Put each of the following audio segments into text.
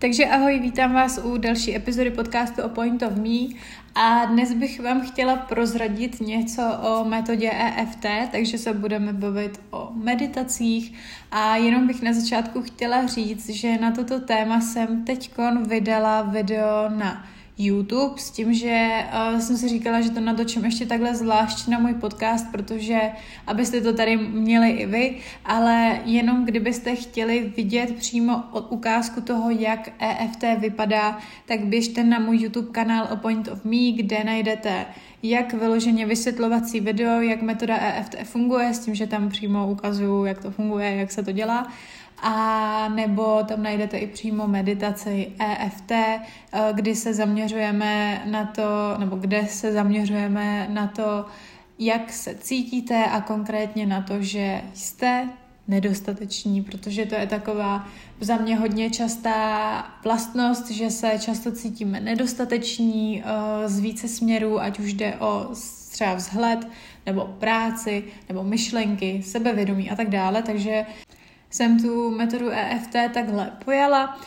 Takže ahoj, vítám vás u další epizody podcastu o Point of Me. A dnes bych vám chtěla prozradit něco o metodě EFT, takže se budeme bavit o meditacích. A jenom bych na začátku chtěla říct, že na toto téma jsem teďkon vydala video na YouTube s tím, že uh, jsem si říkala, že to natočím ještě takhle zvlášť na můj podcast, protože abyste to tady měli i vy, ale jenom kdybyste chtěli vidět přímo od ukázku toho, jak EFT vypadá, tak běžte na můj YouTube kanál A Point of Me, kde najdete jak vyloženě vysvětlovací video, jak metoda EFT funguje, s tím, že tam přímo ukazuju, jak to funguje, jak se to dělá a nebo tam najdete i přímo meditaci EFT, eh, kdy se zaměřujeme na to, nebo kde se zaměřujeme na to, jak se cítíte a konkrétně na to, že jste nedostateční, protože to je taková za mě hodně častá vlastnost, že se často cítíme nedostateční eh, z více směrů, ať už jde o třeba vzhled, nebo práci, nebo myšlenky, sebevědomí a tak dále, takže jsem tu metodu EFT takhle pojala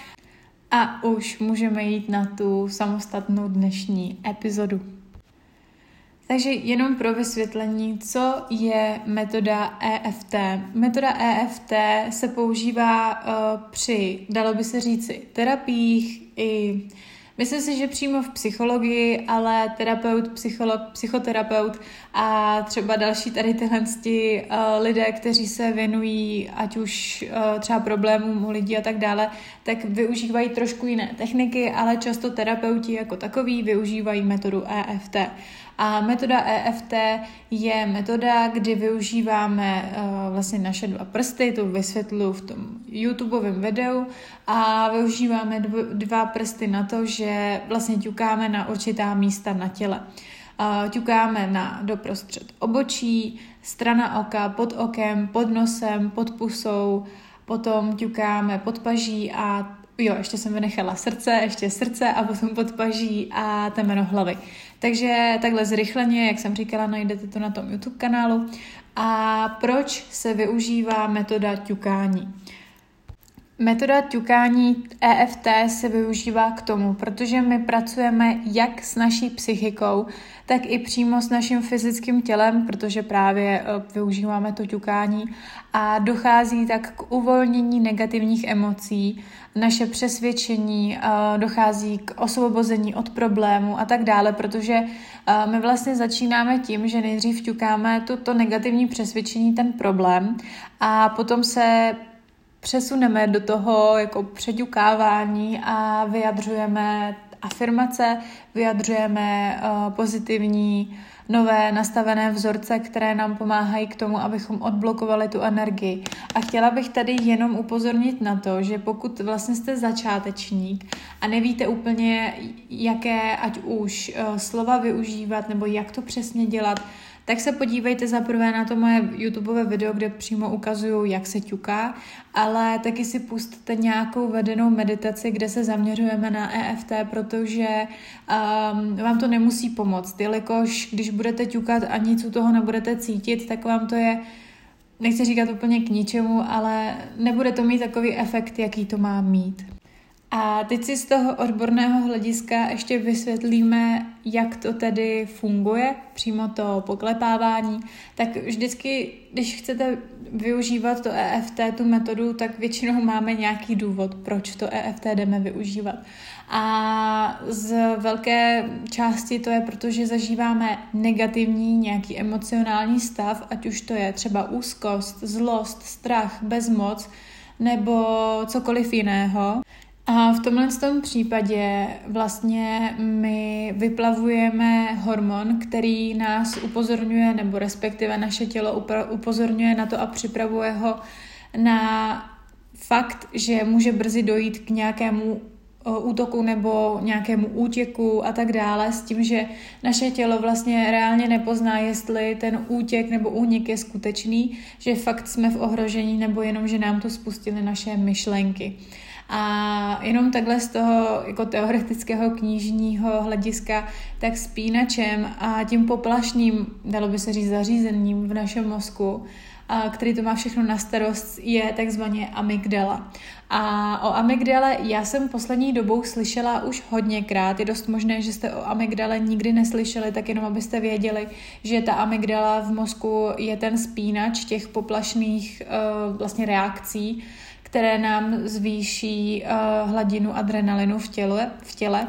a už můžeme jít na tu samostatnou dnešní epizodu. Takže jenom pro vysvětlení, co je metoda EFT. Metoda EFT se používá uh, při, dalo by se říci, terapiích i Myslím si, že přímo v psychologii, ale terapeut, psycholog, psychoterapeut a třeba další tady tyhle uh, lidé, kteří se věnují ať už uh, třeba problémům u lidí a tak dále, tak využívají trošku jiné techniky, ale často terapeuti jako takový využívají metodu EFT. A metoda EFT je metoda, kdy využíváme uh, vlastně naše dva prsty, to vysvětlu v tom YouTubeovém videu a využíváme dv, dva prsty na to, že vlastně ťukáme na určitá místa na těle. Ťukáme na doprostřed obočí, strana oka, pod okem, pod nosem, pod pusou, potom ťukáme pod paží a jo, ještě jsem vynechala srdce, ještě srdce a potom podpaží a temeno hlavy. Takže takhle zrychleně, jak jsem říkala, najdete to na tom YouTube kanálu. A proč se využívá metoda ťukání? Metoda ťukání EFT se využívá k tomu, protože my pracujeme jak s naší psychikou, tak i přímo s naším fyzickým tělem, protože právě eh, využíváme to ťukání a dochází tak k uvolnění negativních emocí, naše přesvědčení, eh, dochází k osvobození od problému a tak dále, protože eh, my vlastně začínáme tím, že nejdřív ťukáme to negativní přesvědčení, ten problém a potom se přesuneme do toho jako předukávání a vyjadřujeme afirmace, vyjadřujeme uh, pozitivní, nové nastavené vzorce, které nám pomáhají k tomu, abychom odblokovali tu energii. A chtěla bych tady jenom upozornit na to, že pokud vlastně jste začátečník a nevíte úplně, jaké ať už uh, slova využívat nebo jak to přesně dělat, tak se podívejte zaprvé na to moje YouTubeové video, kde přímo ukazuju, jak se ťuká, ale taky si pustte nějakou vedenou meditaci, kde se zaměřujeme na EFT, protože um, vám to nemusí pomoct, jelikož když budete ťukat a nic u toho nebudete cítit, tak vám to je nechci říkat úplně k ničemu, ale nebude to mít takový efekt, jaký to má mít. A teď si z toho odborného hlediska ještě vysvětlíme, jak to tedy funguje, přímo to poklepávání. Tak vždycky, když chcete využívat to EFT, tu metodu, tak většinou máme nějaký důvod, proč to EFT jdeme využívat. A z velké části to je, protože zažíváme negativní nějaký emocionální stav, ať už to je třeba úzkost, zlost, strach, bezmoc nebo cokoliv jiného. A v tomhle tom případě vlastně my vyplavujeme hormon, který nás upozorňuje, nebo respektive naše tělo upozorňuje na to a připravuje ho na fakt, že může brzy dojít k nějakému útoku nebo nějakému útěku a tak dále, s tím, že naše tělo vlastně reálně nepozná, jestli ten útěk nebo únik je skutečný, že fakt jsme v ohrožení nebo jenom, že nám to spustily naše myšlenky. A jenom takhle z toho jako teoretického knižního hlediska, tak spínačem a tím poplašným, dalo by se říct, zařízením v našem mozku, a který to má všechno na starost, je takzvaně amygdala. A o amygdale já jsem poslední dobou slyšela už hodněkrát. Je dost možné, že jste o amygdale nikdy neslyšeli, tak jenom abyste věděli, že ta amygdala v mozku je ten spínač těch poplašných uh, vlastně reakcí, které nám zvýší uh, hladinu adrenalinu v těle, v těle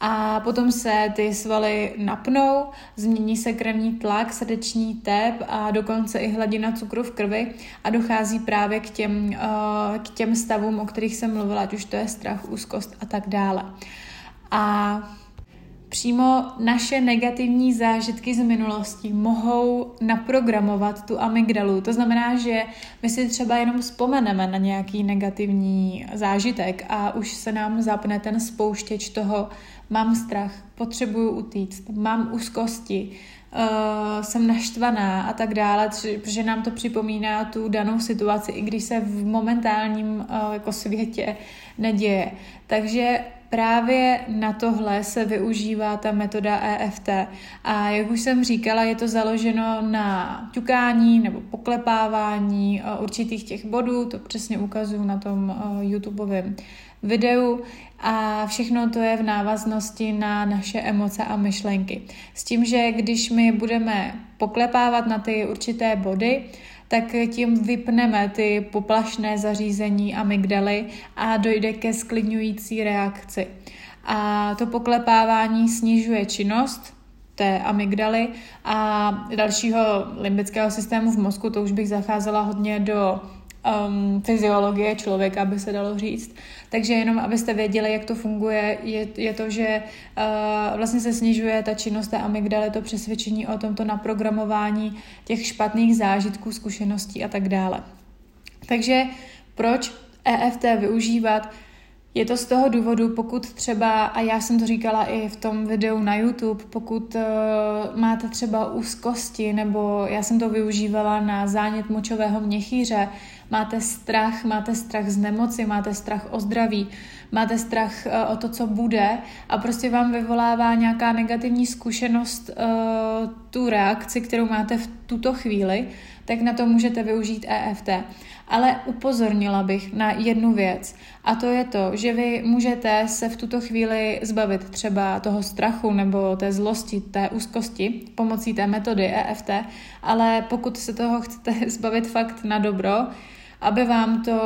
a potom se ty svaly napnou, změní se krevní tlak, srdeční tep a dokonce i hladina cukru v krvi a dochází právě k těm, uh, k těm stavům, o kterých jsem mluvila, ať už to je strach, úzkost a tak dále. A Přímo naše negativní zážitky z minulosti mohou naprogramovat tu amygdalu. To znamená, že my si třeba jenom vzpomeneme na nějaký negativní zážitek a už se nám zapne ten spouštěč toho, mám strach, potřebuju utíct, mám úzkosti, uh, jsem naštvaná a tak dále, protože nám to připomíná tu danou situaci, i když se v momentálním uh, jako světě neděje. Takže právě na tohle se využívá ta metoda EFT. A jak už jsem říkala, je to založeno na ťukání nebo poklepávání uh, určitých těch bodů, to přesně ukazuju na tom YouTubeovém videu a všechno to je v návaznosti na naše emoce a myšlenky. S tím, že když my budeme poklepávat na ty určité body, tak tím vypneme ty poplašné zařízení amygdaly a dojde ke sklidňující reakci. A to poklepávání snižuje činnost té amygdaly a dalšího limbického systému v mozku, to už bych zacházela hodně do um, fyziologie člověka, aby se dalo říct. Takže jenom, abyste věděli, jak to funguje, je, je to, že uh, vlastně se snižuje ta činnost té amygdaly, to přesvědčení o tomto naprogramování těch špatných zážitků, zkušeností a tak dále. Takže proč EFT využívat? Je to z toho důvodu, pokud třeba, a já jsem to říkala i v tom videu na YouTube, pokud uh, máte třeba úzkosti, nebo já jsem to využívala na zánět močového měchýře, máte strach, máte strach z nemoci, máte strach o zdraví, máte strach uh, o to, co bude a prostě vám vyvolává nějaká negativní zkušenost uh, tu reakci, kterou máte v tuto chvíli, tak na to můžete využít EFT. Ale upozornila bych na jednu věc a to je to, že vy můžete se v tuto chvíli zbavit třeba toho strachu nebo té zlosti, té úzkosti pomocí té metody EFT, ale pokud se toho chcete zbavit fakt na dobro, aby vám to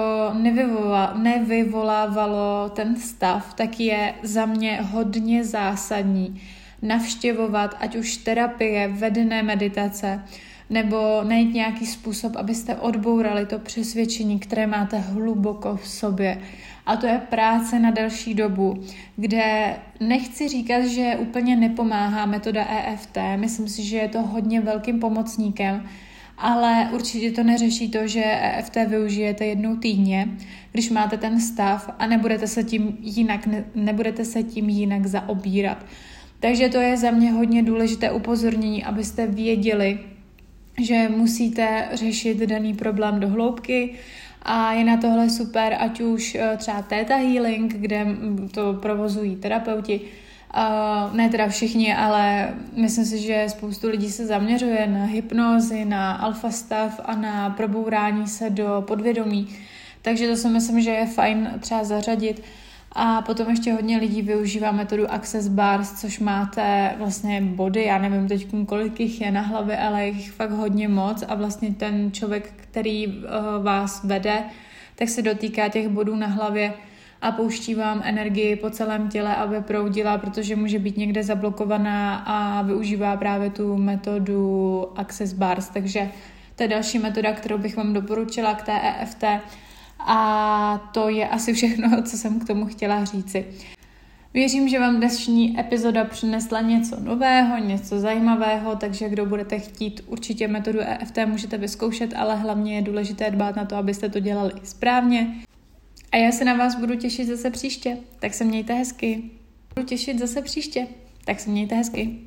nevyvolávalo ten stav, tak je za mě hodně zásadní navštěvovat ať už terapie, vedené meditace, nebo najít nějaký způsob, abyste odbourali to přesvědčení, které máte hluboko v sobě. A to je práce na delší dobu, kde nechci říkat, že úplně nepomáhá metoda EFT. Myslím si, že je to hodně velkým pomocníkem, ale určitě to neřeší to, že EFT využijete jednou týdně, když máte ten stav a nebudete se tím jinak, ne, nebudete se tím jinak zaobírat. Takže to je za mě hodně důležité upozornění, abyste věděli, že musíte řešit daný problém do hloubky a je na tohle super, ať už eh, třeba Theta Healing, kde to provozují terapeuti, Uh, ne teda všichni, ale myslím si, že spoustu lidí se zaměřuje na hypnozi, na alfa stav a na probourání se do podvědomí. Takže to si myslím, že je fajn třeba zařadit. A potom ještě hodně lidí využívá metodu Access Bars, což máte vlastně body, já nevím teď kolik jich je na hlavě, ale jich fakt hodně moc a vlastně ten člověk, který uh, vás vede, tak se dotýká těch bodů na hlavě a pouští vám energii po celém těle, aby proudila, protože může být někde zablokovaná a využívá právě tu metodu Access Bars. Takže to je další metoda, kterou bych vám doporučila k té EFT. A to je asi všechno, co jsem k tomu chtěla říci. Věřím, že vám dnešní epizoda přinesla něco nového, něco zajímavého, takže kdo budete chtít určitě metodu EFT můžete vyzkoušet, ale hlavně je důležité dbát na to, abyste to dělali správně. A já se na vás budu těšit zase příště, tak se mějte hezky. Budu těšit zase příště, tak se mějte hezky.